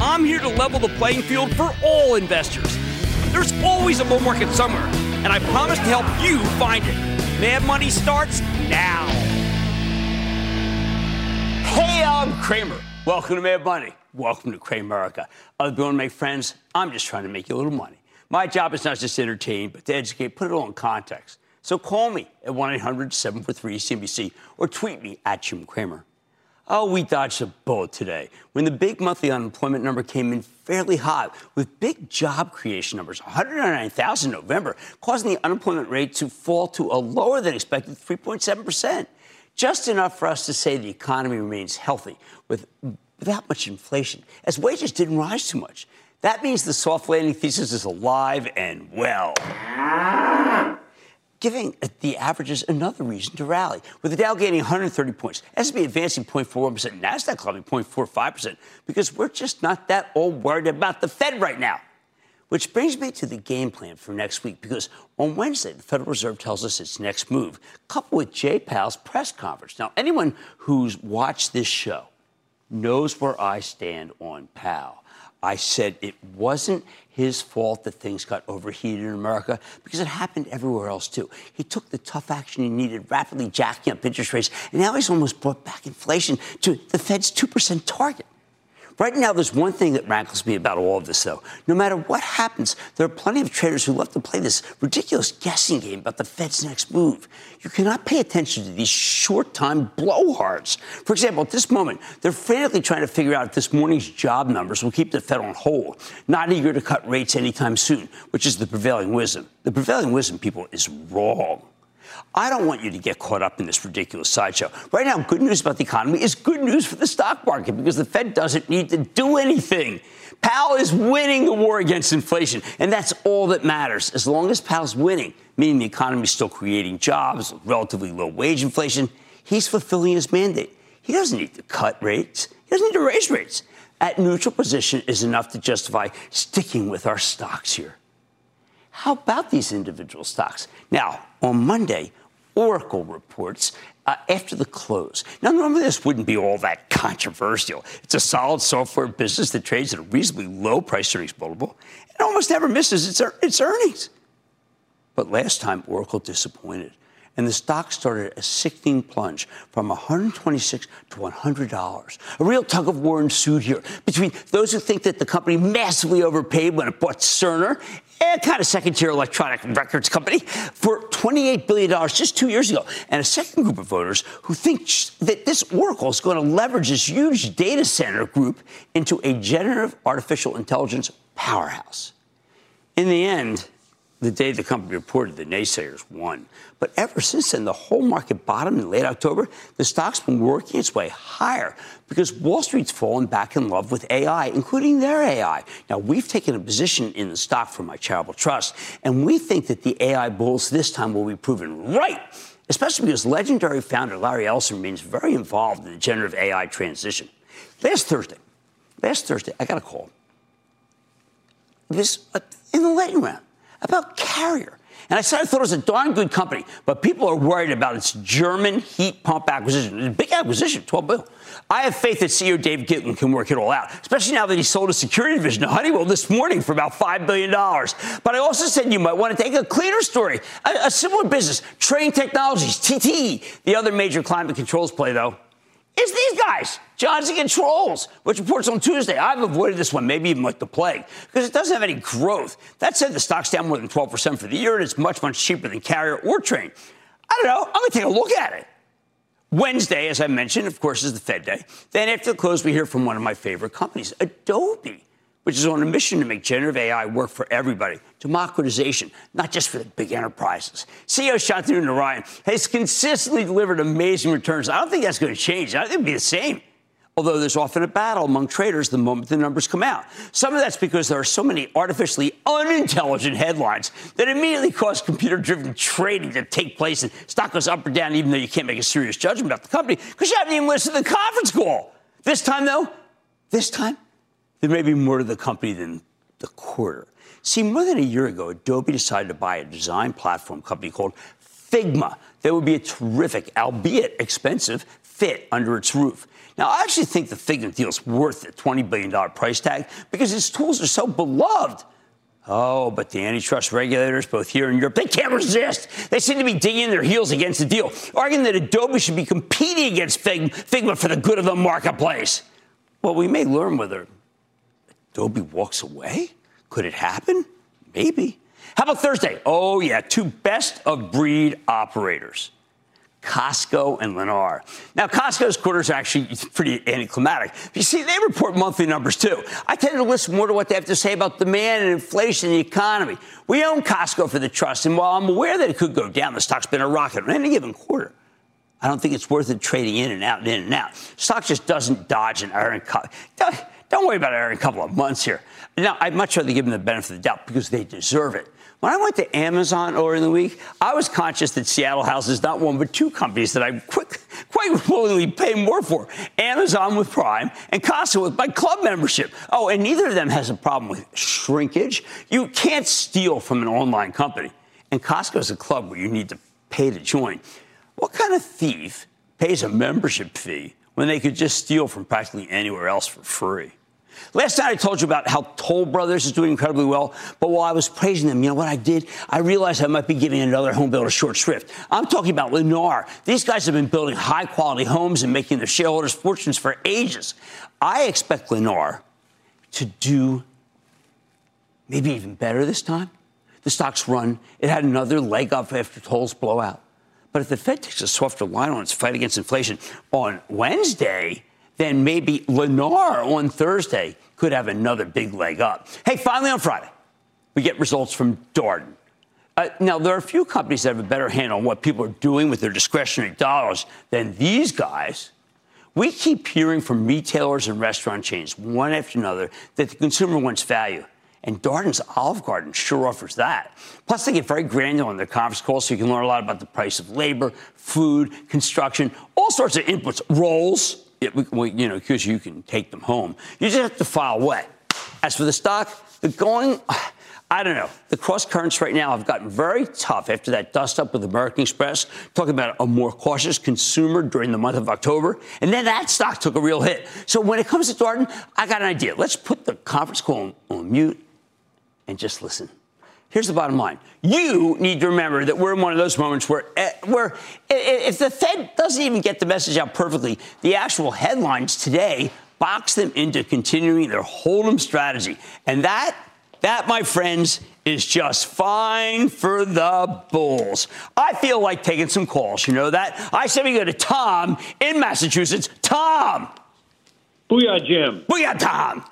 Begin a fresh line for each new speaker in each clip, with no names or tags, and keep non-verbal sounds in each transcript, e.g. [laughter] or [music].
I'm here to level the playing field for all investors. There's always a bull market somewhere, and I promise to help you find it. Mad Money starts now. Hey, I'm Cramer. Welcome to Mad Money. Welcome to Cramerica. Other people want to make friends. I'm just trying to make you a little money. My job is not just to entertain, but to educate, put it all in context. So call me at 1 800 743 CNBC or tweet me at Jim Cramer. Oh, we dodged a bullet today when the big monthly unemployment number came in fairly hot with big job creation numbers, 109,000 in November, causing the unemployment rate to fall to a lower than expected 3.7%. Just enough for us to say the economy remains healthy with without much inflation, as wages didn't rise too much. That means the soft landing thesis is alive and well. Giving the averages another reason to rally, with the Dow gaining 130 points, S&P advancing 0.41%, Nasdaq climbing 0.45%, because we're just not that all worried about the Fed right now. Which brings me to the game plan for next week, because on Wednesday, the Federal Reserve tells us its next move, coupled with Jay Powell's press conference. Now, anyone who's watched this show knows where I stand on Powell. I said it wasn't his fault that things got overheated in America because it happened everywhere else too. He took the tough action he needed, rapidly jacking up interest rates, and now he's almost brought back inflation to the Fed's 2% target. Right now, there's one thing that rankles me about all of this, though. No matter what happens, there are plenty of traders who love to play this ridiculous guessing game about the Fed's next move. You cannot pay attention to these short time blowhards. For example, at this moment, they're frantically trying to figure out if this morning's job numbers will keep the Fed on hold, not eager to cut rates anytime soon, which is the prevailing wisdom. The prevailing wisdom, people, is wrong. I don't want you to get caught up in this ridiculous sideshow. Right now, good news about the economy is good news for the stock market because the Fed doesn't need to do anything. Powell is winning the war against inflation, and that's all that matters. As long as Powell's winning, meaning the economy is still creating jobs, relatively low wage inflation, he's fulfilling his mandate. He doesn't need to cut rates, he doesn't need to raise rates. At neutral position is enough to justify sticking with our stocks here. How about these individual stocks? Now, on Monday, Oracle reports uh, after the close. Now, normally this wouldn't be all that controversial. It's a solid software business that trades at a reasonably low price earnings multiple and almost never misses its, its earnings. But last time, Oracle disappointed and the stock started a sickening plunge from 126 to $100. A real tug of war ensued here between those who think that the company massively overpaid when it bought Cerner, a kind of second-tier electronic records company, for $28 billion just two years ago, and a second group of voters who think that this Oracle is going to leverage this huge data center group into a generative artificial intelligence powerhouse. In the end, the day the company reported, the naysayers won. But ever since then, the whole market bottomed in late October. The stock's been working its way higher because Wall Street's fallen back in love with AI, including their AI. Now, we've taken a position in the stock for my charitable trust, and we think that the AI bulls this time will be proven right, especially because legendary founder Larry Ellison remains very involved in the generative AI transition. Last Thursday, last Thursday, I got a call. This uh, in the lightning round about Carrier. And I said I thought it was a darn good company, but people are worried about its German heat pump acquisition. It's a big acquisition, 12 billion. I have faith that CEO Dave Gitlin can work it all out, especially now that he sold his security division to Honeywell this morning for about $5 billion. But I also said you might want to take a cleaner story, a, a similar business, Trane Technologies, TTE, The other major climate controls play, though, is these guys, Johnson Controls, which reports on Tuesday. I've avoided this one, maybe even like the plague, because it doesn't have any growth. That said, the stock's down more than 12% for the year, and it's much, much cheaper than Carrier or Trane. I don't know. I'm going to take a look at it. Wednesday, as I mentioned, of course, is the Fed day. Then after the close, we hear from one of my favorite companies, Adobe, which is on a mission to make generative AI work for everybody. Democratization, not just for the big enterprises. CEO Shantanu Narayen has consistently delivered amazing returns. I don't think that's going to change. I think it'll be the same although there's often a battle among traders the moment the numbers come out. Some of that's because there are so many artificially unintelligent headlines that immediately cause computer driven trading to take place and stock goes up or down, even though you can't make a serious judgment about the company because you haven't even listened to the conference call. This time, though, this time, there may be more to the company than the quarter. See, more than a year ago, Adobe decided to buy a design platform company called Figma that would be a terrific, albeit expensive, fit under its roof. Now, I actually think the Figma deal is worth the $20 billion price tag because its tools are so beloved. Oh, but the antitrust regulators, both here and Europe, they can't resist. They seem to be digging their heels against the deal, arguing that Adobe should be competing against Figma for the good of the marketplace. Well, we may learn whether Adobe walks away. Could it happen? Maybe. How about Thursday? Oh, yeah, two best of breed operators. Costco and Lennar. Now, Costco's quarter is actually pretty anticlimactic. You see, they report monthly numbers too. I tend to listen more to what they have to say about demand and inflation and the economy. We own Costco for the trust, and while I'm aware that it could go down, the stock's been a rocket on any given quarter. I don't think it's worth it trading in and out and in and out. Stock just doesn't dodge an iron. Don't, worry about it a couple of months here. Now, I'd much rather give them the benefit of the doubt because they deserve it. When I went to Amazon earlier in the week, I was conscious that Seattle houses not one but two companies that I quite, quite willingly pay more for Amazon with Prime and Costco with my club membership. Oh, and neither of them has a problem with shrinkage. You can't steal from an online company. And Costco is a club where you need to pay to join. What kind of thief pays a membership fee when they could just steal from practically anywhere else for free? Last night I told you about how Toll Brothers is doing incredibly well, but while I was praising them, you know what I did? I realized I might be giving another home builder short shrift. I'm talking about Lennar. These guys have been building high quality homes and making their shareholders fortunes for ages. I expect Lennar to do maybe even better this time. The stock's run. It had another leg up after Toll's blowout. But if the Fed takes a softer line on its fight against inflation on Wednesday, then maybe Lennar on Thursday could have another big leg up. Hey, finally on Friday, we get results from Darden. Uh, now, there are a few companies that have a better handle on what people are doing with their discretionary dollars than these guys. We keep hearing from retailers and restaurant chains, one after another, that the consumer wants value. And Darden's Olive Garden sure offers that. Plus, they get very granular on their conference calls, so you can learn a lot about the price of labor, food, construction, all sorts of inputs, rolls, it, well, you know, because you can take them home. You just have to file wet. As for the stock, the going, [sighs] I don't know. The cross currents right now have gotten very tough after that dust up with American Express, talking about a more cautious consumer during the month of October. And then that stock took a real hit. So when it comes to Darden, I got an idea. Let's put the conference call on, on mute and just listen. Here's the bottom line. You need to remember that we're in one of those moments where, eh, where if the Fed doesn't even get the message out perfectly, the actual headlines today box them into continuing their hold'em strategy. And that, that, my friends, is just fine for the Bulls. I feel like taking some calls. You know that? I said we go to Tom in Massachusetts. Tom!
Booyah, Jim.
Booyah, Tom!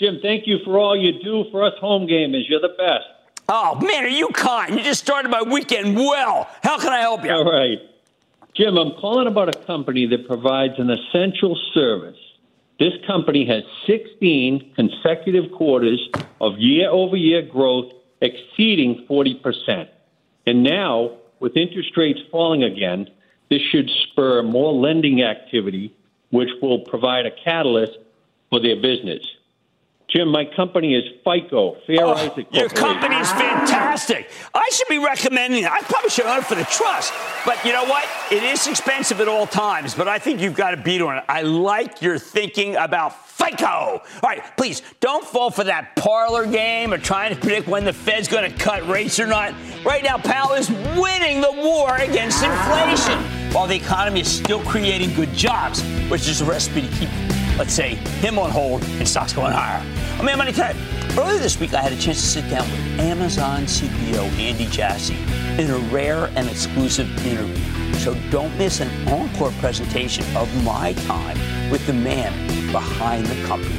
Jim, thank you for all you do for us home gamers. You're the best.
Oh, man, are you kind? You just started my weekend well. How can I help you?
All right. Jim, I'm calling about a company that provides an essential service. This company has 16 consecutive quarters of year over year growth exceeding 40%. And now, with interest rates falling again, this should spur more lending activity, which will provide a catalyst for their business. Jim, my company is FICO, Fair
Oh,
Isaac
your company is fantastic. I should be recommending it. I probably should own it for the trust. But you know what? It is expensive at all times, but I think you've got a beat on it. I like your thinking about FICO. All right, please don't fall for that parlor game of trying to predict when the Fed's going to cut rates or not. Right now, Powell is winning the war against inflation while the economy is still creating good jobs, which is a recipe to keep, let's say, him on hold and stocks going higher. I'm Money. Earlier this week, I had a chance to sit down with Amazon CEO Andy Jassy in a rare and exclusive interview. So don't miss an encore presentation of my time with the man behind the company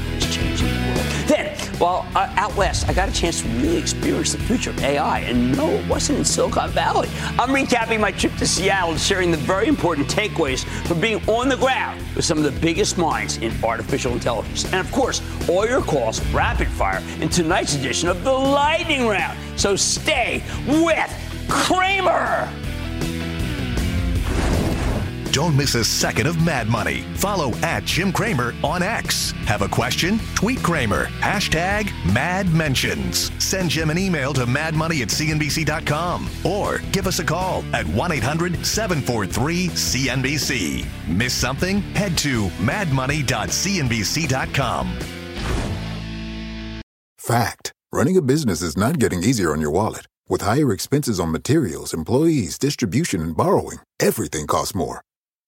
Then, while uh, out west, I got a chance to really experience the future of AI. And no, it wasn't in Silicon Valley. I'm recapping my trip to Seattle and sharing the very important takeaways from being on the ground with some of the biggest minds in artificial intelligence. And of course, all your calls rapid fire in tonight's edition of the Lightning Round. So stay with Cramer.
Don't miss a second of Mad Money. Follow at Jim Cramer on X. Have a question? Tweet Cramer. Hashtag Mad Mentions. Send Jim an email to madmoney at cnbc.com or give us a call at 1 800 743 CNBC. Miss something? Head to madmoney.cnbc.com.
Fact. Running a business is not getting easier on your wallet. With higher expenses on materials, employees, distribution, and borrowing, everything costs more.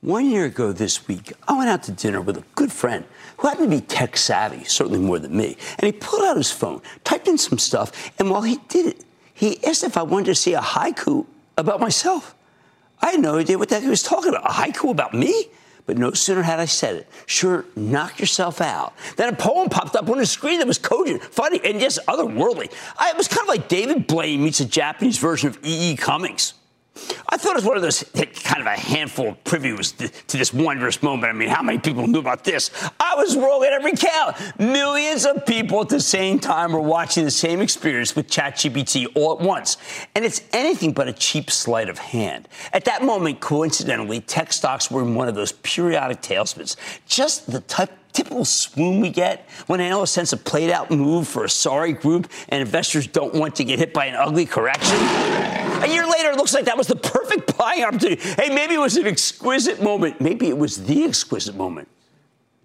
One year ago this week, I went out to dinner with a good friend who happened to be tech savvy, certainly more than me. And he pulled out his phone, typed in some stuff, and while he did it, he asked if I wanted to see a haiku about myself. I had no idea what that he was talking about. A haiku about me? But no sooner had I said it, sure, knock yourself out. Then a poem popped up on the screen that was cogent, funny, and yes, otherworldly. I, it was kind of like David Blaine meets a Japanese version of E. E. Cummings. I thought it was one of those kind of a handful of previews to this wondrous moment. I mean, how many people knew about this? I was wrong at every count. Millions of people at the same time were watching the same experience with ChatGPT all at once. And it's anything but a cheap sleight of hand. At that moment, coincidentally, tech stocks were in one of those periodic tailspins. Just the type typical swoon we get when analysts sense a played out move for a sorry group and investors don't want to get hit by an ugly correction. A year later, it looks like that was the perfect buying opportunity. Hey, maybe it was an exquisite moment. Maybe it was the exquisite moment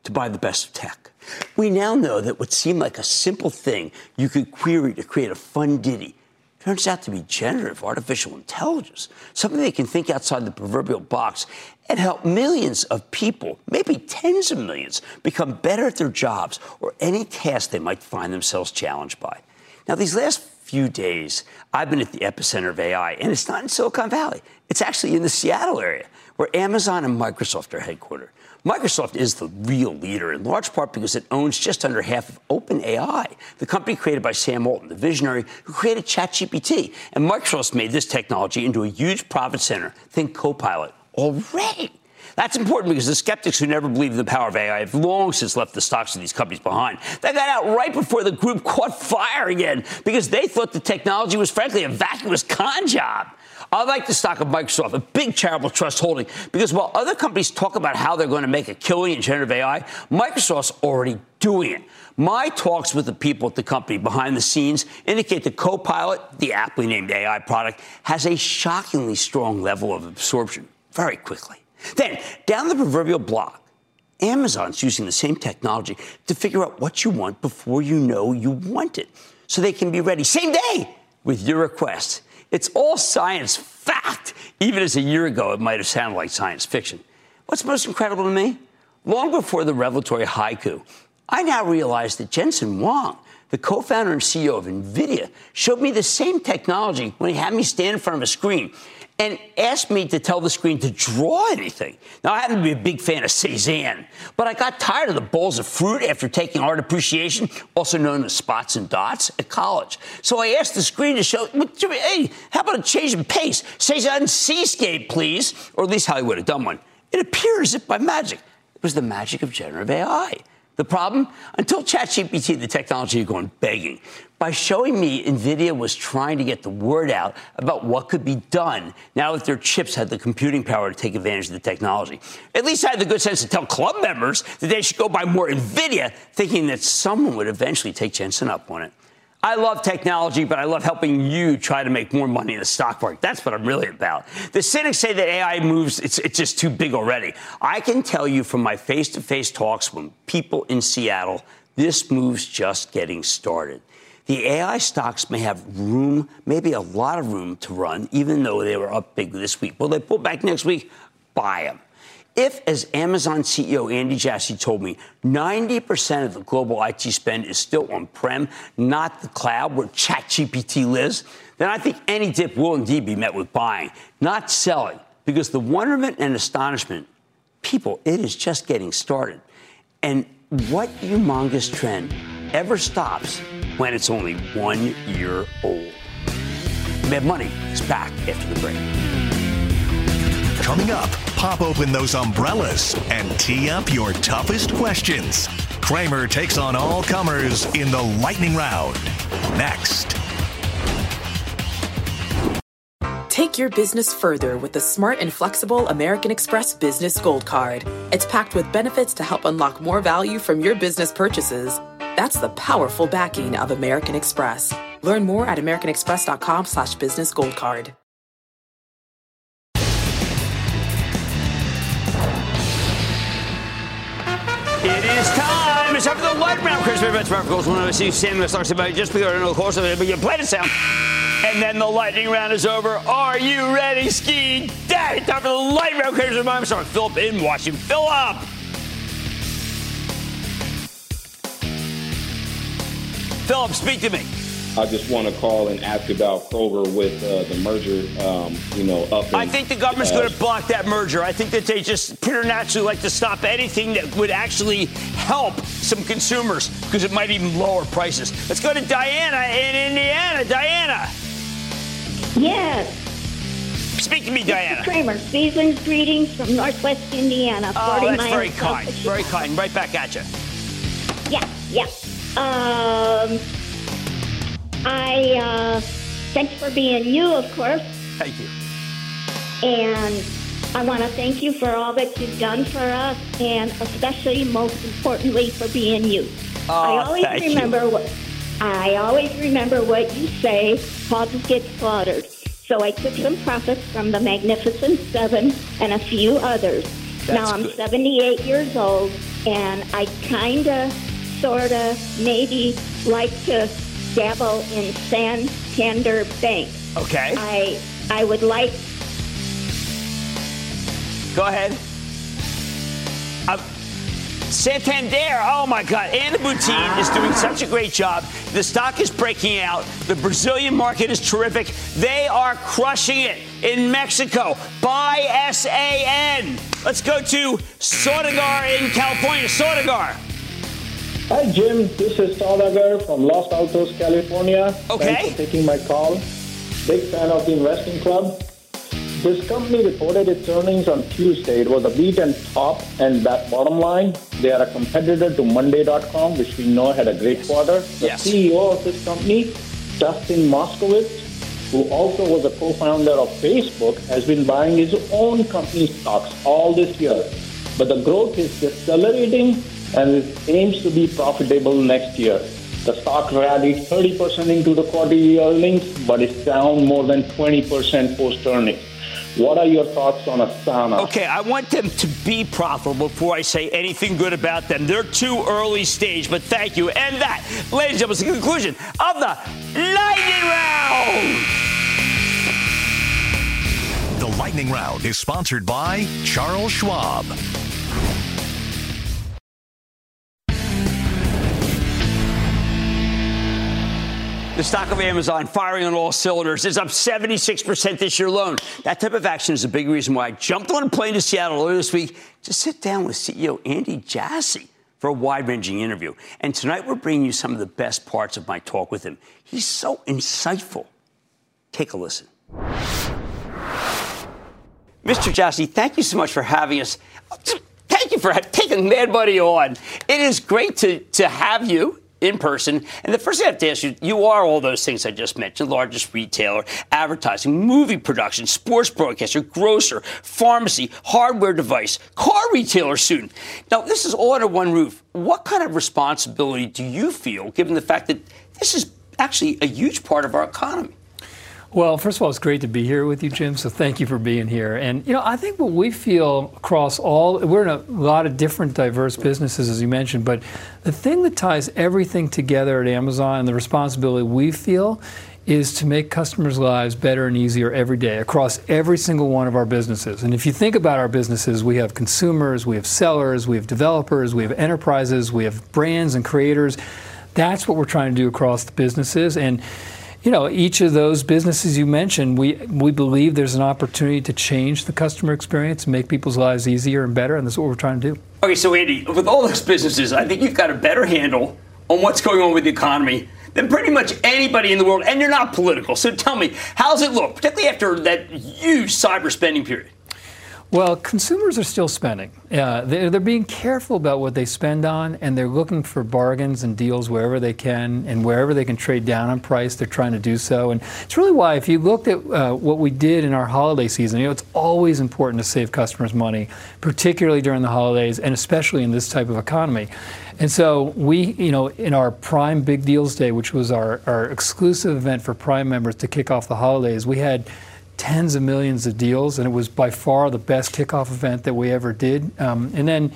to buy the best of tech. We now know that what seemed like a simple thing you could query to create a fun ditty turns out to be generative artificial intelligence, something that can think outside the proverbial box and help millions of people, maybe tens of millions, become better at their jobs or any task they might find themselves challenged by. Now, these last few days, I've been at the epicenter of AI, and it's not in Silicon Valley. It's actually in the Seattle area, where Amazon and Microsoft are headquartered. Microsoft is the real leader, in large part because it owns just under half of OpenAI, the company created by Sam Altman, the visionary who created ChatGPT. And Microsoft made this technology into a huge profit center. Think Copilot already. That's important because the skeptics who never believed in the power of AI have long since left the stocks of these companies behind. They got out right before the group [laughs] caught fire again because they thought the technology was, frankly, a vacuous con job. I like the stock of Microsoft, a big charitable trust holding, because while other companies talk about how they're going to make a killing in generative AI, Microsoft's already doing it. My talks with the people at the company behind the scenes indicate that Copilot, the aptly named AI product, has a shockingly strong level of absorption very quickly. Then, down the proverbial block, Amazon's using the same technology to figure out what you want before you know you want it, so they can be ready same day with your request. It's all science fact. Even as a year ago, it might have sounded like science fiction. What's most incredible to me? Long before the revelatory haiku, I now realize that Jensen Huang, the co founder and CEO of NVIDIA, showed me the same technology when he had me stand in front of a screen and asked me to tell the screen to draw anything. Now, I happen to be a big fan of Cezanne, but I got tired of the bowls of fruit after taking art appreciation, also known as spots and dots, at college. So I asked the screen to show, hey, how about a change in pace? Cezanne Seascape, please, or at least how he would have done one. It appears if by magic. It was the magic of generative AI. The problem? Until ChatGPT, the technology had gone begging. By showing me NVIDIA was trying to get the word out about what could be done now that their chips had the computing power to take advantage of the technology. At least I had the good sense to tell club members that they should go buy more NVIDIA, thinking that someone would eventually take Jensen up on it. I love technology, but I love helping you try to make more money in the stock market. That's what I'm really about. The cynics say that AI moves, it's, it's just too big already. I can tell you from my face to face talks with people in Seattle, this move's just getting started. The AI stocks may have room, maybe a lot of room to run, even though they were up big this week. Will they pull back next week? Buy them. If, as Amazon CEO Andy Jassy told me, 90% of the global IT spend is still on prem, not the cloud where ChatGPT lives, then I think any dip will indeed be met with buying, not selling, because the wonderment and astonishment, people, it is just getting started. And what humongous trend ever stops when it's only one year old? Mad Money is back after the break.
Coming up, pop open those umbrellas and tee up your toughest questions. Cramer takes on all comers in the lightning round. Next.
Take your business further with the smart and flexible American Express Business Gold Card. It's packed with benefits to help unlock more value from your business purchases. That's the powerful backing of American Express. Learn more at americanexpress.com slash business gold card.
It is time. It's for the light round. Chris Fairbanks, Mark Goals, when I see Sam the stocks about just because I know the course of it, but you play the sound. And then the lightning round is over. Are you ready, Ski Daddy? Time for the light round. Chris Fairbanks, Mark Philip in Washington. Philip. Philip, speak to me.
I just want to call and ask about Kroger with uh, the merger, um, you know, up.
I think the government's uh, going to block that merger. I think that they just preternaturally like to stop anything that would actually help some consumers because it might even lower prices. Let's go to Diana in Indiana. Diana.
Yes.
Speak to me, Diana.
Mr. Cramer, season's greetings from Northwest Indiana.
Oh, that's very kind. Very kind. Right back at you.
Yeah, yeah. Um, I uh, thanks for being you, of course.
Thank you.
And I want to thank you for all that you've done for us, and especially, most importantly, for being you.
Oh,
I always remember
you.
what I always remember what you say. Hogs get slaughtered. So I took some profits from the Magnificent Seven and a few others.
That's
now I'm
good.
78 years old, and I kind of, sort of, maybe like to dabble in Santander Bank.
Okay.
I I would like.
Go ahead. Uh, Santander, oh my God. Ana Botín is doing such a great job. The stock is breaking out. The Brazilian market is terrific. They are crushing it in Mexico. Buy SAN. Let's go to Saudagar in California. Saudagar.
Hi, Jim. This is Saudagar from Los Altos, California.
Okay.
Thanks for taking my call. Big fan of the investing club. This company reported its earnings on Tuesday. It was a beat and top and that bottom line. They are a competitor to Monday.com, which we know had a great quarter. The
Yes.
CEO of this company, Dustin Moskovitz, who also was a co-founder of Facebook, has been buying his own company stocks all this year. But the growth is decelerating and it aims to be profitable next year. The stock rallied 30% into the quarterly earnings, but it's down more than 20% post earnings. What are your thoughts on Asana?
Okay, I want them to be profitable before I say anything good about them. They're too early stage, but thank you. And that, ladies and gentlemen, is the conclusion of the Lightning Round.
The Lightning Round is sponsored by Charles Schwab.
The stock of Amazon firing on all cylinders is up 76% this year alone. That type of action is a big reason why I jumped on a plane to Seattle earlier this week to sit down with CEO Andy Jassy for a wide ranging interview. And tonight we're bringing you some of the best parts of my talk with him. He's so insightful. Take a listen. Mr. Jassy, thank you so much for having us. Thank you for taking Mad Money on. It is great to, to have you in person. And the first thing I have to ask you, you are all those things I just mentioned largest retailer, advertising, movie production, sports broadcaster, grocer, pharmacy, hardware device, car retailer soon. Now, this is all under one roof. What kind of responsibility do you feel given the fact that this is actually a huge part of our economy?
Well, first of all, it's great to be here with you, Jim. So thank you for being here. And you know, I think what we feel across all we're in a lot of different diverse businesses, as you mentioned, but the thing that ties everything together at Amazon and the responsibility we feel is to make customers' lives better and easier every day across every single one of our businesses. And if you think about our businesses, we have consumers, we have sellers, we have developers, we have enterprises, we have brands and creators. That's what we're trying to do across the businesses. And you know, each of those businesses you mentioned, we, we believe there's an opportunity to change the customer experience and make people's lives easier and better, and that's what we're trying to do.
Okay, so Andy, with all those businesses, I think you've got a better handle on what's going on with the economy than pretty much anybody in the world, and you're not political. So tell me, how's it look, particularly after that huge cyber spending period?
Well, consumers are still spending. Uh, they're, they're being careful about what they spend on, and they're looking for bargains and deals wherever they can, and wherever they can trade down on price, they're trying to do so. And it's really why, if you looked at uh, what we did in our holiday season, you know, it's always important to save customers money, particularly during the holidays, and especially in this type of economy. And so we, you know, in our Prime Big Deals Day, which was our, our exclusive event for Prime members to kick off the holidays, we had tens of millions of deals, and it was by far the best kickoff event that we ever did. Um, and then,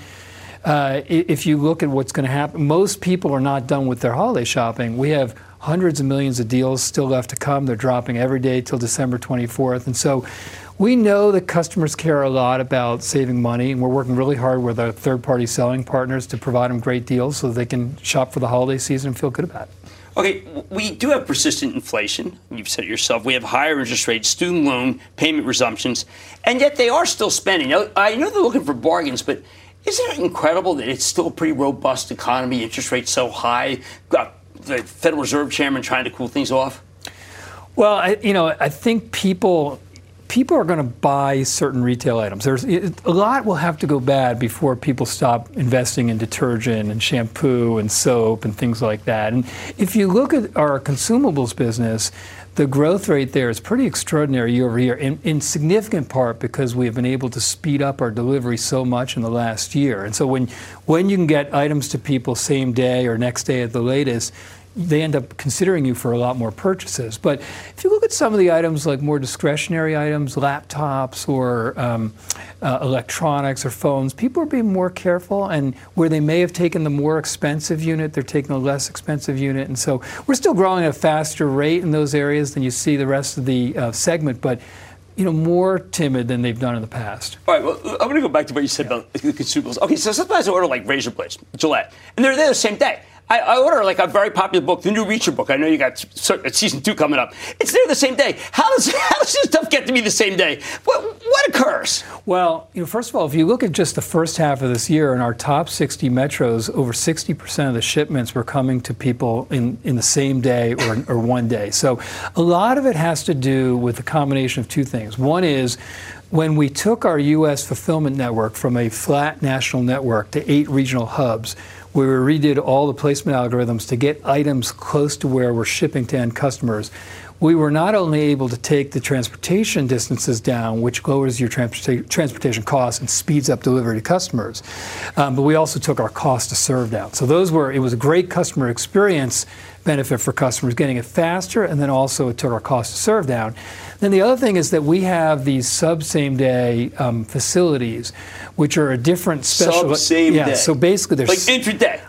uh, if you look at what's going to happen, most people are not done with their holiday shopping. We have hundreds of millions of deals still left to come. They're dropping every day till December 24th, and so. We know that customers care a lot about saving money, and we're working really hard with our third party selling partners to provide them great deals so they can shop for the holiday season and feel good about it.
Okay, we do have persistent inflation. You've said it yourself. We have higher interest rates, student loan payment resumptions, and yet they are still spending. Now, I know they're looking for bargains, but isn't it incredible that it's still a pretty robust economy, interest rates so high, got the Federal Reserve Chairman trying to cool things off?
Well, I, you know, I think people people are going to buy certain retail items. There's a lot will have to go bad before people stop investing in detergent and shampoo and soap and things like that. And if you look at our consumables business, the growth rate there is pretty extraordinary year over year, in, in significant part because we have been able to speed up our delivery so much in the last year. And so when when you can get items to people same day or next day at the latest, they end up considering you for a lot more purchases. But if you look at some of the items like more discretionary items, laptops or um, uh, electronics or phones, people are being more careful. And where they may have taken the more expensive unit, they're taking a less expensive unit. And so we're still growing at a faster rate in those areas than you see the rest of the uh, segment. But you know, more timid than they've done in the past.
All right, well, I'm going to go back to what you said yeah. about the consumables. Okay, so sometimes I order like razor blades, Gillette, and they're there the same day. I, I, order like a very popular book, the new Reacher book. I know you got season two coming up. It's there the same day. How does [laughs] how does this stuff get to me the same day? What what occurs?
Well, you know, first of all, if you look at just the first half of this year, in our top 60 metros, over 60 percent of the shipments were coming to people in in the same day or or one day. So a lot of it has to do with the combination of two things. One is when we took our U.S. fulfillment network from a flat national network to eight regional hubs we redid all the placement algorithms to get items close to where we're shipping to end customers. We were not only able to take the transportation distances down, which lowers your transporta- transportation costs and speeds up delivery to customers, um, but we also took our cost to serve down. So those were it was a great customer experience benefit for customers, getting it faster, and then also it took our cost to serve down. Then the other thing is that we have these sub same day um, facilities, which are a different special.
Sub same
yeah,
day.
So basically, they're
like intraday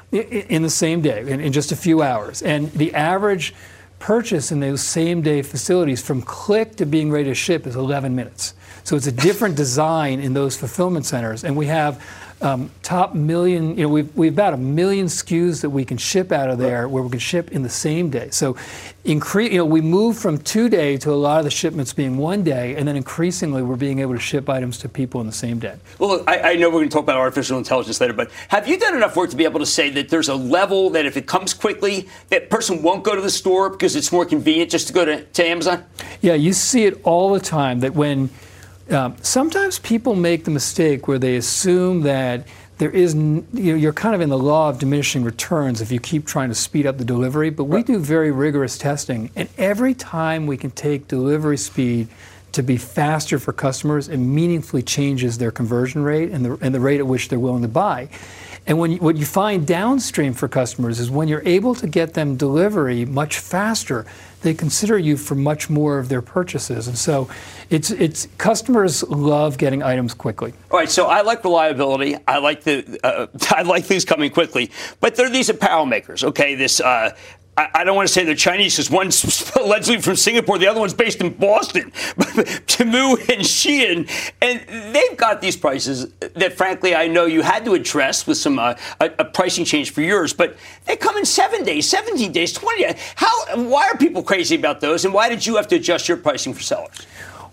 in the same day, in, in just a few hours, and the average purchase in those same day facilities from click to being ready to ship is 11 minutes. So it's a different design in those fulfillment centers, and we have um, top million, you know, we've, we've about a million SKUs that we can ship out of there where we can ship in the same day. So, increase, you know, we moved from two day to a lot of the shipments being one day, and then increasingly we're being able to ship items to people in the same day.
Well, I, I know we're going to talk about artificial intelligence later, but have you done enough work to be able to say that there's a level that if it comes quickly, that person won't go to the store because it's more convenient just to go to, to Amazon?
Yeah, you see it all the time that when um, sometimes people make the mistake where they assume that there is, you know, you're kind of in the law of diminishing returns if you keep trying to speed up the delivery. But we do very rigorous testing, and every time we can take delivery speed to be faster for customers, it meaningfully changes their conversion rate and the, and the rate at which they're willing to buy. And when you, what you find downstream for customers is when you're able to get them delivery much faster, they consider you for much more of their purchases. And so it's it's customers love getting items quickly.
All right, so I like reliability. I like the uh, [laughs] I like things coming quickly. But there are these apparel makers, okay? This uh, I, don't want to say they're Chinese because one's [laughs] allegedly from Singapore, the other one's based in Boston. [laughs] Temu and Shein, and they've got these prices that, frankly, I know you had to address with some uh, a, a, pricing change for yours, but they come in seven days, 17 days, 20 days. How? Why are people crazy about those, and why did you have to adjust your pricing for sellers?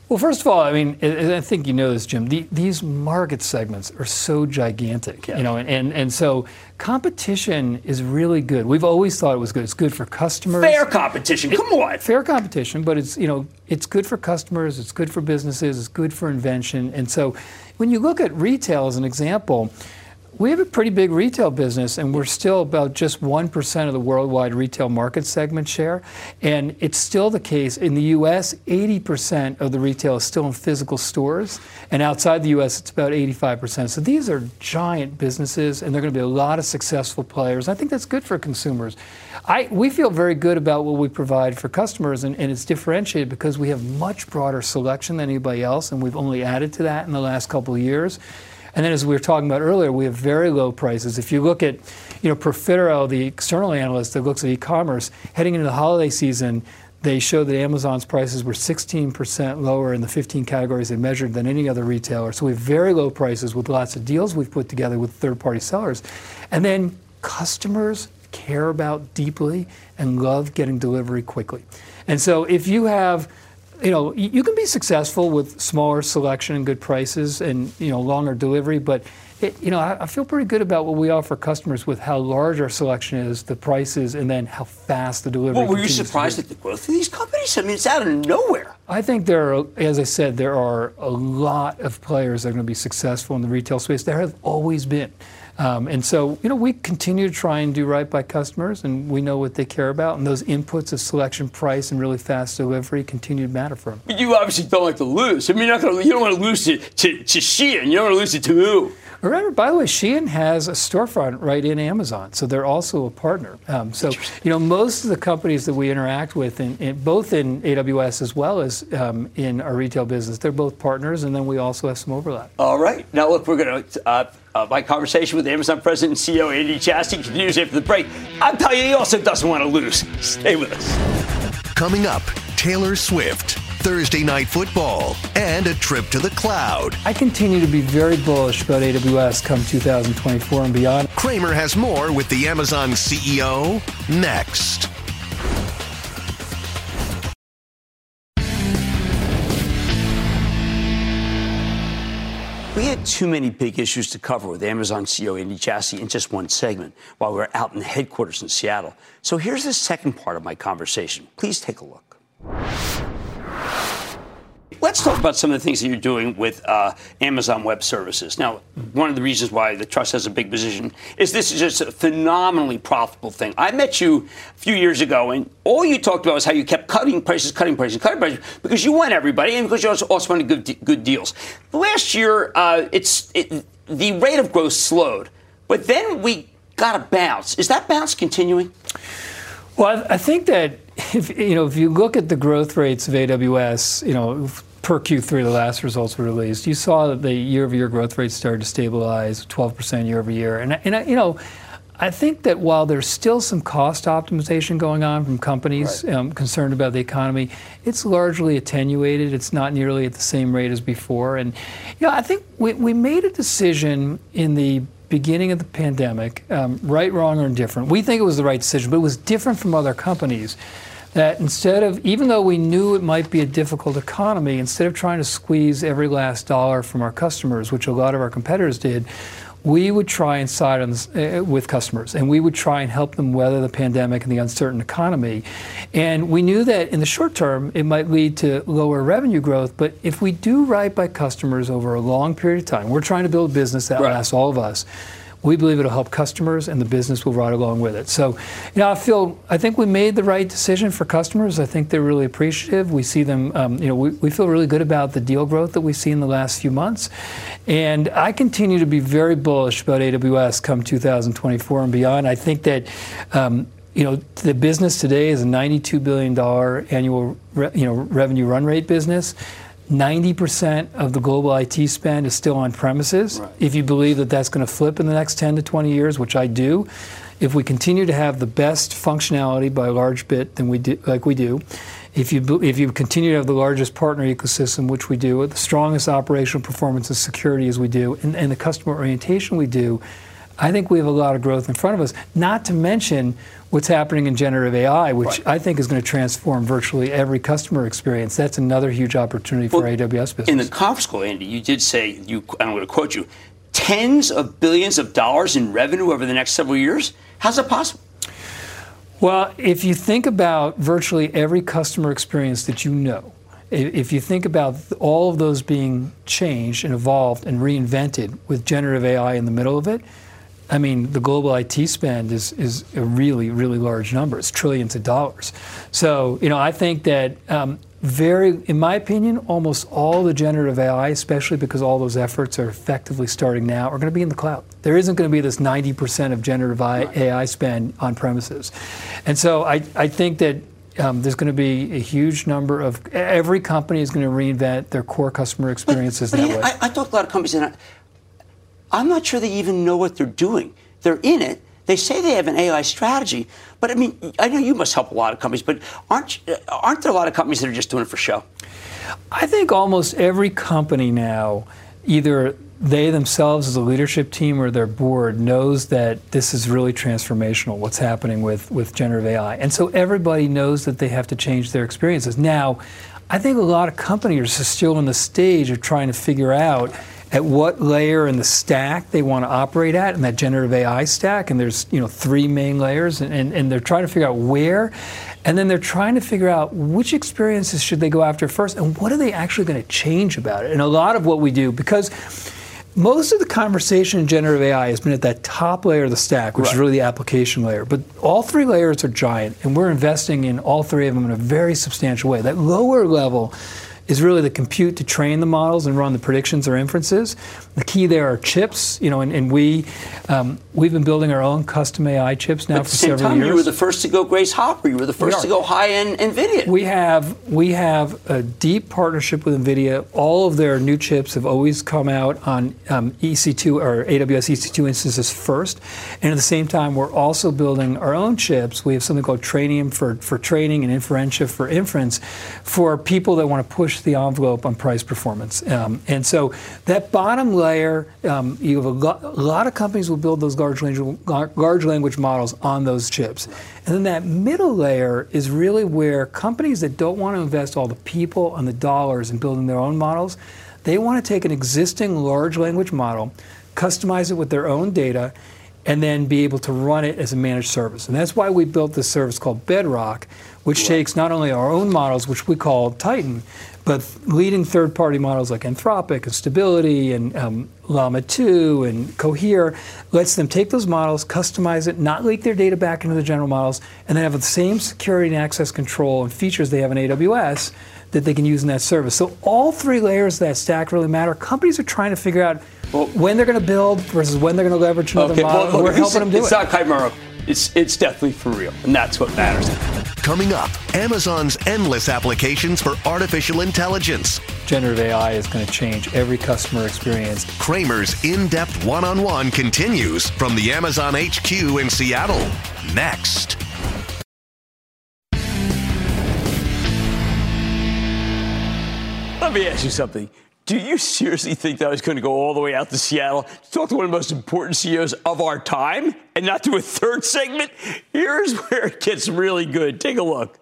Well, first of all, I mean, I think you know this, Jim. The, these market segments are so gigantic, yeah. you know, and, and, and so competition is really good. We've always thought it was good. It's good for customers.
Fair competition. Come on.
Fair competition, but it's you know it's good for customers. It's good for businesses. It's good for invention. And so, when you look at retail as an example we have a pretty big retail business, and we're still about just 1% of the worldwide retail market segment share. And it's still the case in the US, 80% of the retail is still in physical stores. And outside the US, it's about 85%. So these are giant businesses, and they're going to be a lot of successful players. I think that's good for consumers. I, we feel very good about what we provide for customers, and, and it's differentiated because we have much broader selection than anybody else, and we've only added to that in the last couple of years. And then, as we were talking about earlier, we have very low prices. If you look at, you know, Profitero, the external analyst that looks at e-commerce, heading into the holiday season, they showed that Amazon's prices were 16% lower in the 15 categories they measured than any other retailer. So we have very low prices with lots of deals we've put together with third-party sellers. And then customers care about deeply and love getting delivery quickly. And so if you have you know, you can be successful with smaller selection and good prices and, you know, longer delivery, but, it, you know, I, I, feel pretty good about what we offer customers with how large our selection is, the prices, and then how fast the delivery
Well, were you surprised at the growth of these companies? I mean, it's out of nowhere.
I think there are, as I said, there are a lot of players that are going to be successful in the retail space. There have always been. Um, and so, you know, we continue to try and do right by customers, and we know what they care about. And those inputs of selection, price, and really fast delivery continue to matter for them.
You obviously don't like to lose. I mean, you're not gonna, you don't want to lose to, to, to. You don't want to lose it to who?
Remember, by the way, Shein has a storefront right in Amazon, so they're also a partner. Um, so, you know, most of the companies that we interact with, in, in both in AWS as well as um, in our retail business, they're both partners, and then we also have some overlap.
All right. Now, look, we're going to. Uh, uh, my conversation with Amazon President and CEO Andy Jassy continues after the break. I'm telling you, he also doesn't want to lose. Stay with us.
Coming up, Taylor Swift. Thursday night football, and a trip to the cloud.
I continue to be very bullish about AWS come 2024 and beyond.
Cramer has more with the Amazon CEO next.
We had too many big issues to cover with Amazon CEO Andy Jassy in just one segment while we were out in the headquarters in Seattle. So here's the second part of my conversation. Please take a look. Let's talk about some of the things that you're doing with uh, Amazon Web Services. Now, one of the reasons why the trust has a big position is this is just a phenomenally profitable thing. I met you a few years ago, and all you talked about was how you kept cutting prices, cutting prices, cutting prices because you want everybody and because you also, also wanted good, good deals. Last year, uh, it's it, the rate of growth slowed, but then we got a bounce. Is that bounce continuing?
Well, I think that if you know if you look at the growth rates of AWS, you know per Q3, the last results were released, you saw that the year-over-year growth rate started to stabilize, 12% year-over-year. And, and you know, I think that while there's still some cost optimization going on from companies right. um, concerned about the economy, it's largely attenuated. It's not nearly at the same rate as before. And you know, I think we, we made a decision in the beginning of the pandemic, um, right, wrong, or indifferent. We think it was the right decision, but it was different from other companies that instead of, even though we knew it might be a difficult economy, instead of trying to squeeze every last dollar from our customers, which a lot of our competitors did, we would try and side on this, uh, with customers and we would try and help them weather the pandemic and the uncertain economy. And we knew that in the short term, it might lead to lower revenue growth. But if we do right by customers over a long period of time, we're trying to build a business that right. lasts all of us we believe it'll help customers, and the business will ride along with it. So, you know, I feel I think we made the right decision for customers. I think they're really appreciative. We see them, um, you know, we, we feel really good about the deal growth that we've seen in the last few months, and I continue to be very bullish about AWS come 2024 and beyond. I think that. Um, you know, the business today is a $92 billion annual, re, you know, revenue run rate business. 90% of the global IT spend is still on premises. Right. If you believe that that's going to flip in the next 10 to 20 years, which I do, if we continue to have the best functionality by a large bit than we do, like we do, if you if you continue to have the largest partner ecosystem, which we do, with the strongest operational performance and security as we do, and, and the customer orientation we do, I think we have a lot of growth in front of us. Not to mention what's happening in generative AI, which right. I think is going to transform virtually every customer experience. That's another huge opportunity for well, AWS business.
In the conference call, Andy, you did say you. I'm going to quote you: tens of billions of dollars in revenue over the next several years. How's that possible?
Well, if you think about virtually every customer experience that you know, if you think about all of those being changed and evolved and reinvented with generative AI in the middle of it, I mean, the global IT spend is, is a really, really large number. It's trillions of dollars. So, you know, I think that um, very, in my opinion, almost all the generative AI, especially because all those efforts are effectively starting now, are going to be in the cloud. There isn't going to be this 90% of generative AI spend on premises. And so I, I think that um, there's going to be a huge number of every company is going to reinvent their core customer experiences
but, but
that
yeah,
way.
I, I talk to a lot of companies, and I'm not sure they even know what they're doing. They're in it. They say they have an AI strategy, but I mean, I know you must help a lot of companies, but aren't aren't there a lot of companies that are just doing it for show?
I think almost every company now, either they themselves as a leadership team or their board knows that this is really transformational what's happening with, with generative AI. And so everybody knows that they have to change their experiences. Now, I think a lot of companies are still in the stage of trying to figure out at what layer in the stack they want to operate at in that generative AI stack. And there's you know three main layers, and, and, and they're trying to figure out where. And then they're trying to figure out which experiences should they go after first, and what are they actually going to change about it. And a lot of what we do, because most of the conversation in generative AI has been at that top layer of the stack, which right. is really the application layer. But all three layers are giant, and we're investing in all three of them in a very substantial way. That lower level is really the compute to train the models and run the predictions or inferences. The key there are chips, you know, and, and we um, we've been building our own custom AI chips now
At
for several
time,
years.
You were the first to go Grace Hopper. You were the first to go high end NVIDIA.
We have we have a deep partnership with NVIDIA. All of their new chips have always come out on um, EC2 or AWS EC2 instances first, and at the same time, we're also building our own chips. We have something called Trainium for for training and Inferentia for inference, for people that want to push push the envelope on price performance. Um, and so that bottom layer, um, you have a, lo- a, lot of companies will build those large language, large language models on those chips. And then that middle layer is really where companies that don't want to invest all the people and the dollars in building their own models, they want to take an existing large language model, customize it with their own data, and then be able to run it as a managed service. And that's why we built this service called Bedrock, which takes not only our own models, which we call Titan, but leading third-party models like Anthropic and Stability and um, Llama 2 and Cohere lets them take those models, customize it, not leak their data back into the general models, and then have the same security and access control and features they have in AWS that they can use in that service. So all three layers of that stack really matter. Companies are trying to figure out well, when they're going to build versus when they're going to leverage another
okay,
model.
Well,
We're helping them do
it's
it.
It's not chimera. It's, it's definitely for real, and that's what matters.
Coming up, Amazon's endless applications for artificial intelligence.
Generative AI is going to change every customer experience.
Cramer's in depth one on one continues from the Amazon HQ in Seattle. Next.
Let me ask you something. Do you seriously think that I was going to go all the way out to Seattle to talk to one of the most important CEOs of our time and not do a third segment? Here's [laughs] where it gets really good. Take a look.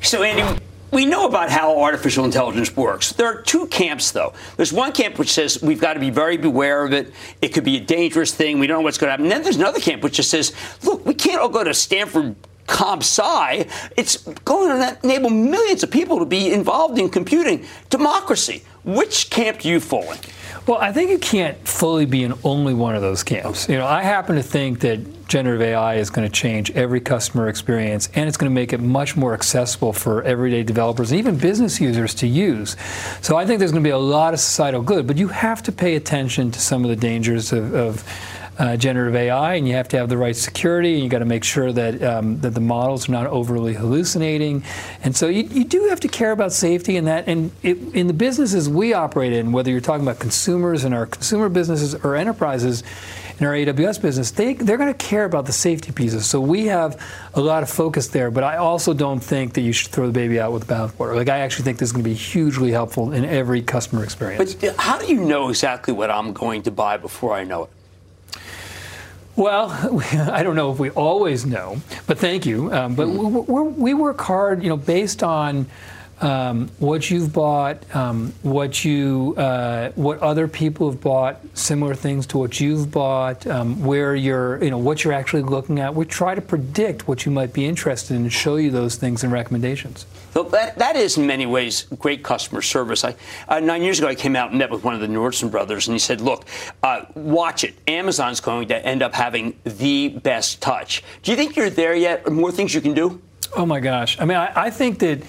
So, Andy, we know about how artificial intelligence works. There are two camps, though. There's one camp which says we've got to be very beware of it. It could be a dangerous thing. We don't know what's going to happen. And then there's another camp which just says, look, we can't all go to Stanford comp sci, it's going to enable millions of people to be involved in computing. Democracy. Which camp do you fall in?
Well, I think you can't fully be in only one of those camps. You know, I happen to think that generative AI is going to change every customer experience and it's going to make it much more accessible for everyday developers and even business users to use. So I think there's going to be a lot of societal good, but you have to pay attention to some of the dangers of, of uh, generative AI, and you have to have the right security, and you got to make sure that um, that the models are not overly hallucinating, and so you, you do have to care about safety and that. And it, in the businesses we operate in, whether you're talking about consumers in our consumer businesses or enterprises in our AWS business, they, they're going to care about the safety pieces. So we have a lot of focus there, but I also don't think that you should throw the baby out with the bathwater. Like, I actually think this is going to be hugely helpful in every customer experience.
But how do you know exactly what I'm going to buy before I know it?
Well, [laughs] I don't know if we always know, but thank you. Um, but mm. we, we work hard, you know, based on um, what you've bought, um, what you, uh, what other people have bought, similar things to what you've bought, um, where you're, you know, what you're actually looking at. We try to predict what you might be interested in and show you those things and recommendations.
So that, that is in many ways great customer service. I, uh, nine years ago, I came out and met with one of the Nordstrom brothers, and he said, "Look, uh, watch it. Amazon's going to end up having the best touch. Do you think you're there yet? More things you can do?"
Oh my gosh! I mean, I, I think that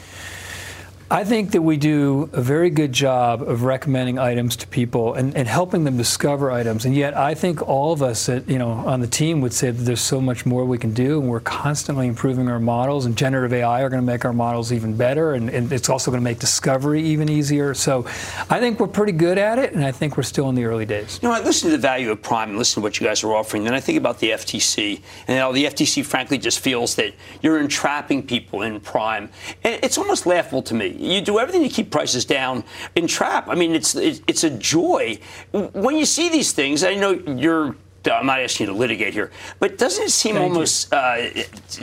I think that we do a very good job of recommending items to people and, and, helping them discover items. And yet, I think all of us, at, you know, on the team would say that there's so much more we can do, and we're constantly improving our models. And generative AI are going to make our models even better, and, and it's also going to make discovery even easier. So, I think we're pretty good at it, and I think we're still in the early days.
You know, I listen to the value of Prime and listen to what you guys are offering. Then I think about the FTC, and how the FTC, frankly, just feels that you're entrapping people in Prime, and it's almost laughable to me you do everything to keep prices down in trap. I mean, it's it's a joy when you see these things. I know you're I'm not asking you to litigate here, but doesn't it seem Thank almost uh,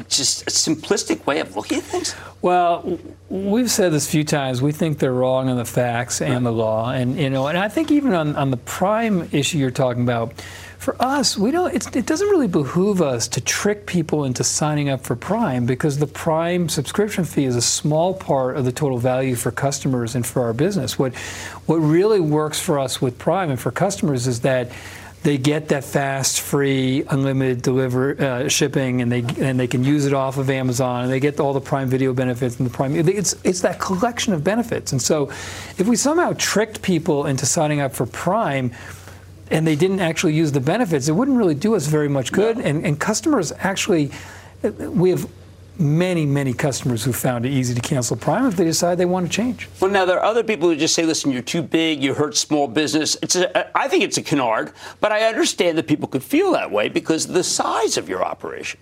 just a simplistic way of looking at things?
Well, we've said this a few times. We think they're wrong on the facts and the law, and you know, and I think even on, on the prime issue you're talking about, for us, we don't. it doesn't really behoove us to trick people into signing up for Prime because the Prime subscription fee is a small part of the total value for customers and for our business. What what really works for us with Prime and for customers is that they get that fast, free, unlimited deliver uh, shipping, and they and they can use it off of Amazon, and they get all the Prime Video benefits and the Prime. It's it's that collection of benefits, and so if we somehow tricked people into signing up for Prime. And they didn't actually use the benefits, it wouldn't really do us very much good. No. And, and customers actually, we have many, many customers who found it easy to cancel Prime if they decide they want to change.
Well, now there are other people who just say, "Listen, you're too big. You hurt small business." It's a, uh, I think it's a canard, but I understand that people could feel that way because of the size of your operation.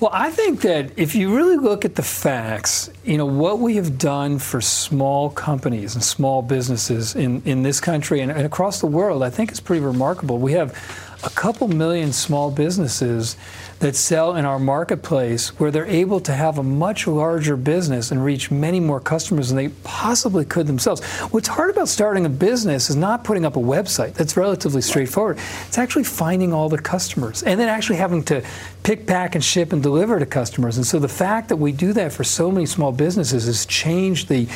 Well, I think that if you really look at the facts, you know, what we have done for small companies and small businesses in, in this country and, and across the world, I think is pretty remarkable. We have a couple million small businesses that sell in our marketplace where they're able to have a much larger business and reach many more customers than they possibly could themselves. What's hard about starting a business is not putting up a website. That's relatively straightforward. It's actually finding all the customers and then actually having to pick, pack, and ship and deliver to customers. And so the fact that we do that for so many small businesses has changed the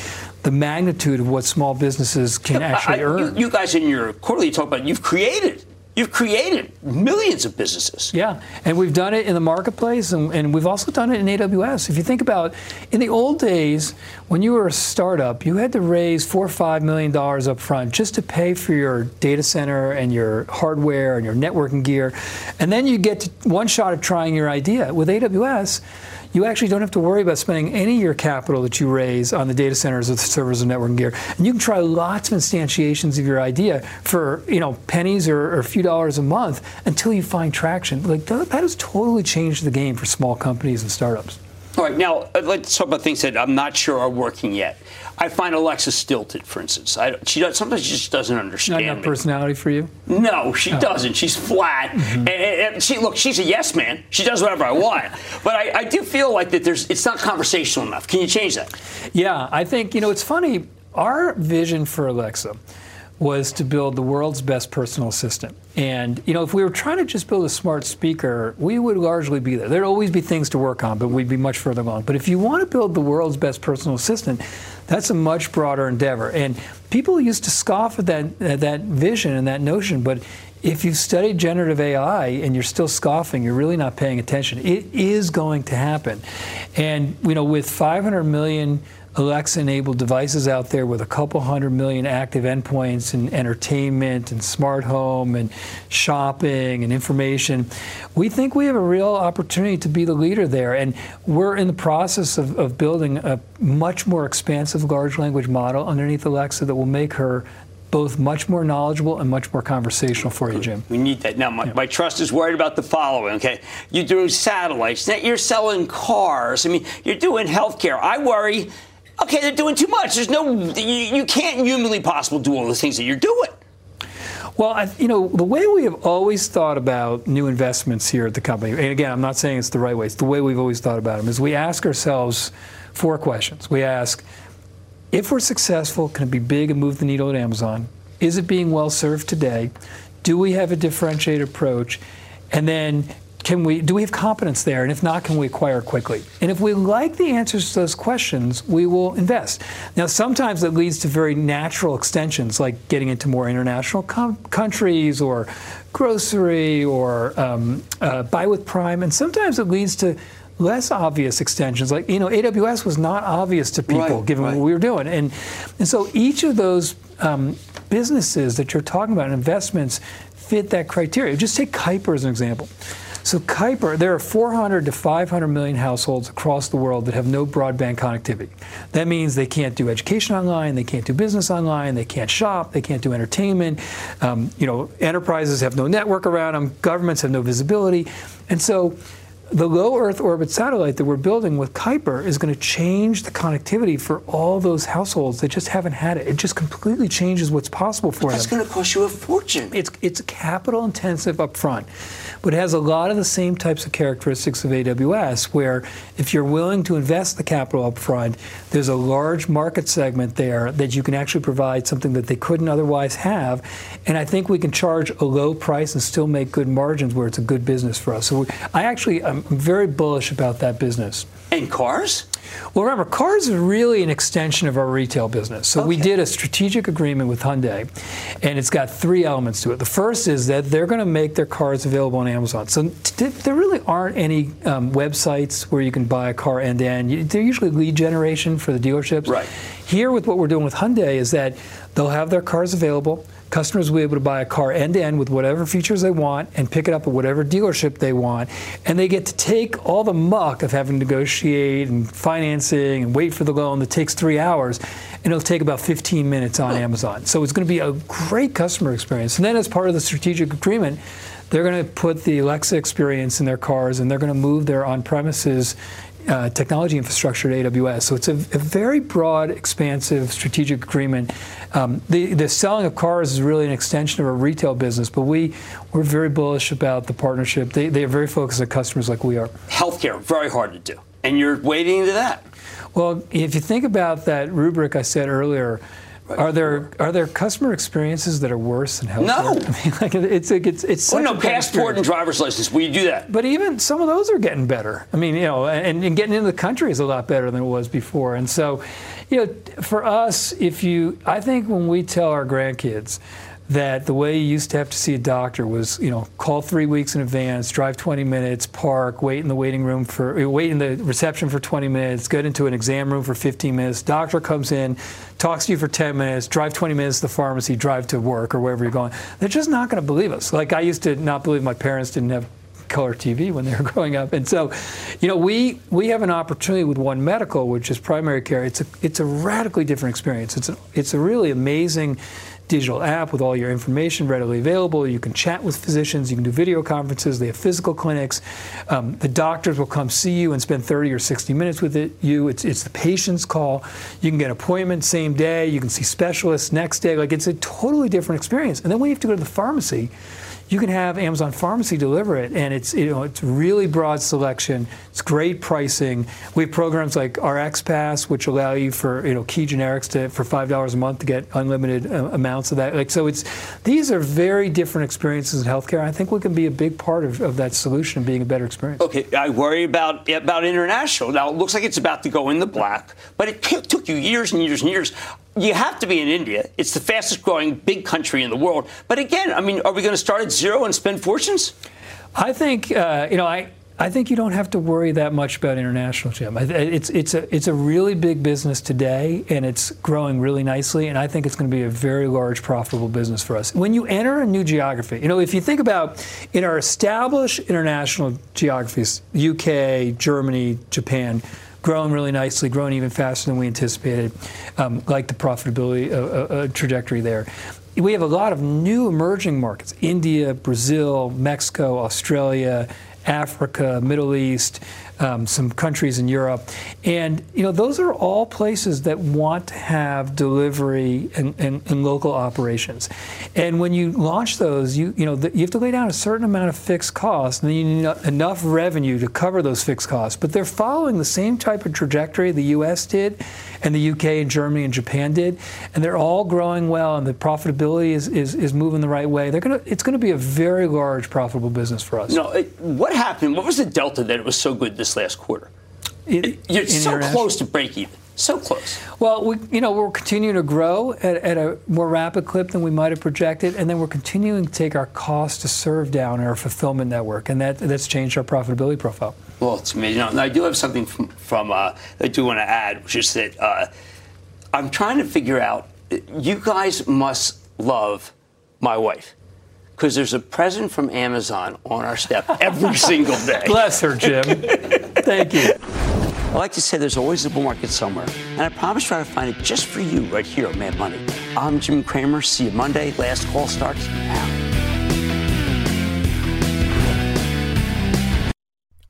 the magnitude of what small businesses can actually I, earn.
You, you guys in your quarterly talk about you've created You've created millions of businesses.
Yeah, and we've done it in the marketplace, and, and, we've also done it in AWS. If you think about, in the old days, when you were a startup, you had to raise four or five million dollars up front just to pay for your data center and your hardware and your networking gear, and then you get one shot at trying your idea. With AWS, you actually don't have to worry about spending any of your capital that you raise on the data centers or the servers and networking gear. And you can try lots of instantiations of your idea for you know pennies or, or a few dollars a month until you find traction. Like that, that has totally changed the game for small companies and startups.
All right, now uh, let's talk about things that I'm not sure are working yet. I find Alexa stilted, for instance. I, she does, sometimes she just doesn't understand.
Not enough personality for you?
No, she oh. doesn't. She's flat. Mm-hmm. And, and, she look, she's a yes man. She does whatever I want. but I, I do feel like that there's it's not conversational enough. Can you change that?
Yeah, I think you know it's funny. Our vision for Alexa was to build the world's best personal assistant. And you know, if we were trying to just build a smart speaker, we would largely be there. There'd always be things to work on, but we'd be much further along. But if you want to build the world's best personal assistant, that's a much broader endeavor. And people used to scoff at that at that vision and that notion, but if you've studied generative AI and you're still scoffing, you're really not paying attention. It is going to happen. And you know, with 500 million Alexa enabled devices out there with a couple hundred million active endpoints and entertainment and smart home and shopping and information. We think we have a real opportunity to be the leader there. And we're in the process of, of building a much more expansive large language model underneath Alexa that will make her both much more knowledgeable and much more conversational for you, Jim.
We need that. Now, my, yeah. my trust is worried about the following, okay? You're doing satellites, you're selling cars. I mean, you're doing healthcare. I worry Okay, they're doing too much. There's no, you, you can't humanly possible do all the things that you're doing.
Well, I, you know, the way we have always thought about new investments here at the company, and again, I'm not saying it's the right way, it's the way we've always thought about them, is we ask ourselves four questions. We ask, if we're successful, can it be big and move the needle at Amazon? Is it being well served today? Do we have a differentiated approach? And then can we, do we have competence there? And if not, can we acquire quickly? And if we like the answers to those questions, we will invest. Now, sometimes that leads to very natural extensions, like getting into more international com- countries or grocery or um, uh, buy with Prime. And sometimes it leads to less obvious extensions. Like, you know, AWS was not obvious to people right, given right. what we were doing. And, and so each of those um, businesses that you're talking about, investments, fit that criteria. Just take Kuiper as an example. So Kuiper, there are 400 to 500 million households across the world that have no broadband connectivity. That means they can't do education online, they can't do business online, they can't shop, they can't do entertainment. Um, you know, enterprises have no network around them, governments have no visibility, and so the low Earth orbit satellite that we're building with Kuiper is going to change the connectivity for all those households that just haven't had it. It just completely changes what's possible for
but
them.
That's going to cost you a fortune.
It's it's capital intensive up front. But it has a lot of the same types of characteristics of AWS, where if you're willing to invest the capital up front, there's a large market segment there that you can actually provide something that they couldn't otherwise have. And I think we can charge a low price and still make good margins where it's a good business for us. So I actually, I'm very bullish about that business.
And cars?
Well, remember, cars is really an extension of our retail business. So okay. we did a strategic agreement with Hyundai, and it's got three elements to it. The first is that they're going to make their cars available on Amazon. So t- there really aren't any um, websites where you can buy a car end to end. They're usually lead generation for the dealerships.
Right.
Here, with what we're doing with Hyundai, is that they'll have their cars available Customers will be able to buy a car end to end with whatever features they want and pick it up at whatever dealership they want. And they get to take all the muck of having to negotiate and financing and wait for the loan that takes three hours. And it'll take about 15 minutes on Amazon. So it's going to be a great customer experience. And then, as part of the strategic agreement, they're going to put the Alexa experience in their cars and they're going to move their on premises uh, technology infrastructure at AWS. So it's a, a very broad, expansive strategic agreement. Um, the, the selling of cars is really an extension of our retail business, but we, we're very bullish about the partnership. They, they are very focused on customers like we are.
Healthcare, very hard to do. And you're wading into that.
Well, if you think about that rubric I said earlier, are there are there customer experiences that are worse than healthcare?
No, [laughs]
I mean, like it's it's it's.
Well, no passport and driver's license. We do that.
But even some of those are getting better. I mean, you know, and, and getting into the country is a lot better than it was before. And so, you know, for us, if you, I think when we tell our grandkids that the way you used to have to see a doctor was, you know, call three weeks in advance, drive 20 minutes, park, wait in the waiting room for, uh, wait in the reception for 20 minutes, get into an exam room for 15 minutes. Doctor comes in, talks to you for 10 minutes, drive 20 minutes to the pharmacy, drive to work or wherever you're going. They're just not going to believe us. Like I used to not believe my parents didn't have color TV when they [laughs] were growing up. And so, you know, we we have an opportunity with One Medical, which is primary care. It's a it's a radically different experience. It's a, it's a really amazing digital app with all your information readily available. You can chat with physicians, you can do video conferences, they have physical clinics. Um, the doctors will come see you and spend 30 or 60 minutes with it, you. It's, it's the patient's call. You can get appointments same day, you can see specialists next day. Like it's a totally different experience. And then when you have to go to the pharmacy, you can have Amazon Pharmacy deliver it, and it's you know it's really broad selection. It's great pricing. We have programs like RX Pass, which allow you for you know key generics to for five dollars a month to get unlimited uh, amounts of that. Like so, it's these are very different experiences in healthcare. I think we can be a big part of, of that solution, being a better experience.
Okay, I worry about about international. Now it looks like it's about to go in the black, but it t- took you years and years and years you have to be in India. It's the fastest growing big country in the world. But again, I mean, are we going to start at zero and spend fortunes?
I think, uh, you know, I, I think you don't have to worry that much about international, Jim. It's, it's, a, it's a really big business today, and it's growing really nicely, and I think it's going to be a very large, profitable business for us. When you enter a new geography, you know, if you think about in our established international geographies, UK, Germany, Japan, growing really nicely, grown even faster than we anticipated, um, like the profitability uh, uh, uh, trajectory there. We have a lot of new emerging markets India, Brazil, Mexico, Australia, Africa, Middle East, um, some countries in Europe. And, you know, those are all places that want to have delivery and, and, and local operations. And when you launch those, you, you know, the, you have to lay down a certain amount of fixed costs, and then you need enough revenue to cover those fixed costs. But they're following the same type of trajectory the U.S. did, and the UK and Germany and Japan did, and they're all growing well, and the profitability is, is, is moving the right way. They're gonna, it's going to be a very large profitable business for us.
No, what happened? What was the delta that it was so good this last quarter? It, You're so close to break even. So close.
Well, we, you know, we're continuing to grow at, at, a more rapid clip than we might have projected, and then we're continuing to take our cost to serve down our fulfillment network, and that that's changed our profitability profile.
Well, it's amazing. Know, I do have something from, from uh, I do want to add, which is that uh, I'm trying to figure out. You guys must love my wife because there's a present from Amazon on our step every [laughs] single day.
Bless her, Jim. Thank you.
I like to say there's always a bull market somewhere, and I promise to try to find it just for you right here on Mad Money. I'm Jim Cramer. See you Monday. Last call starts now.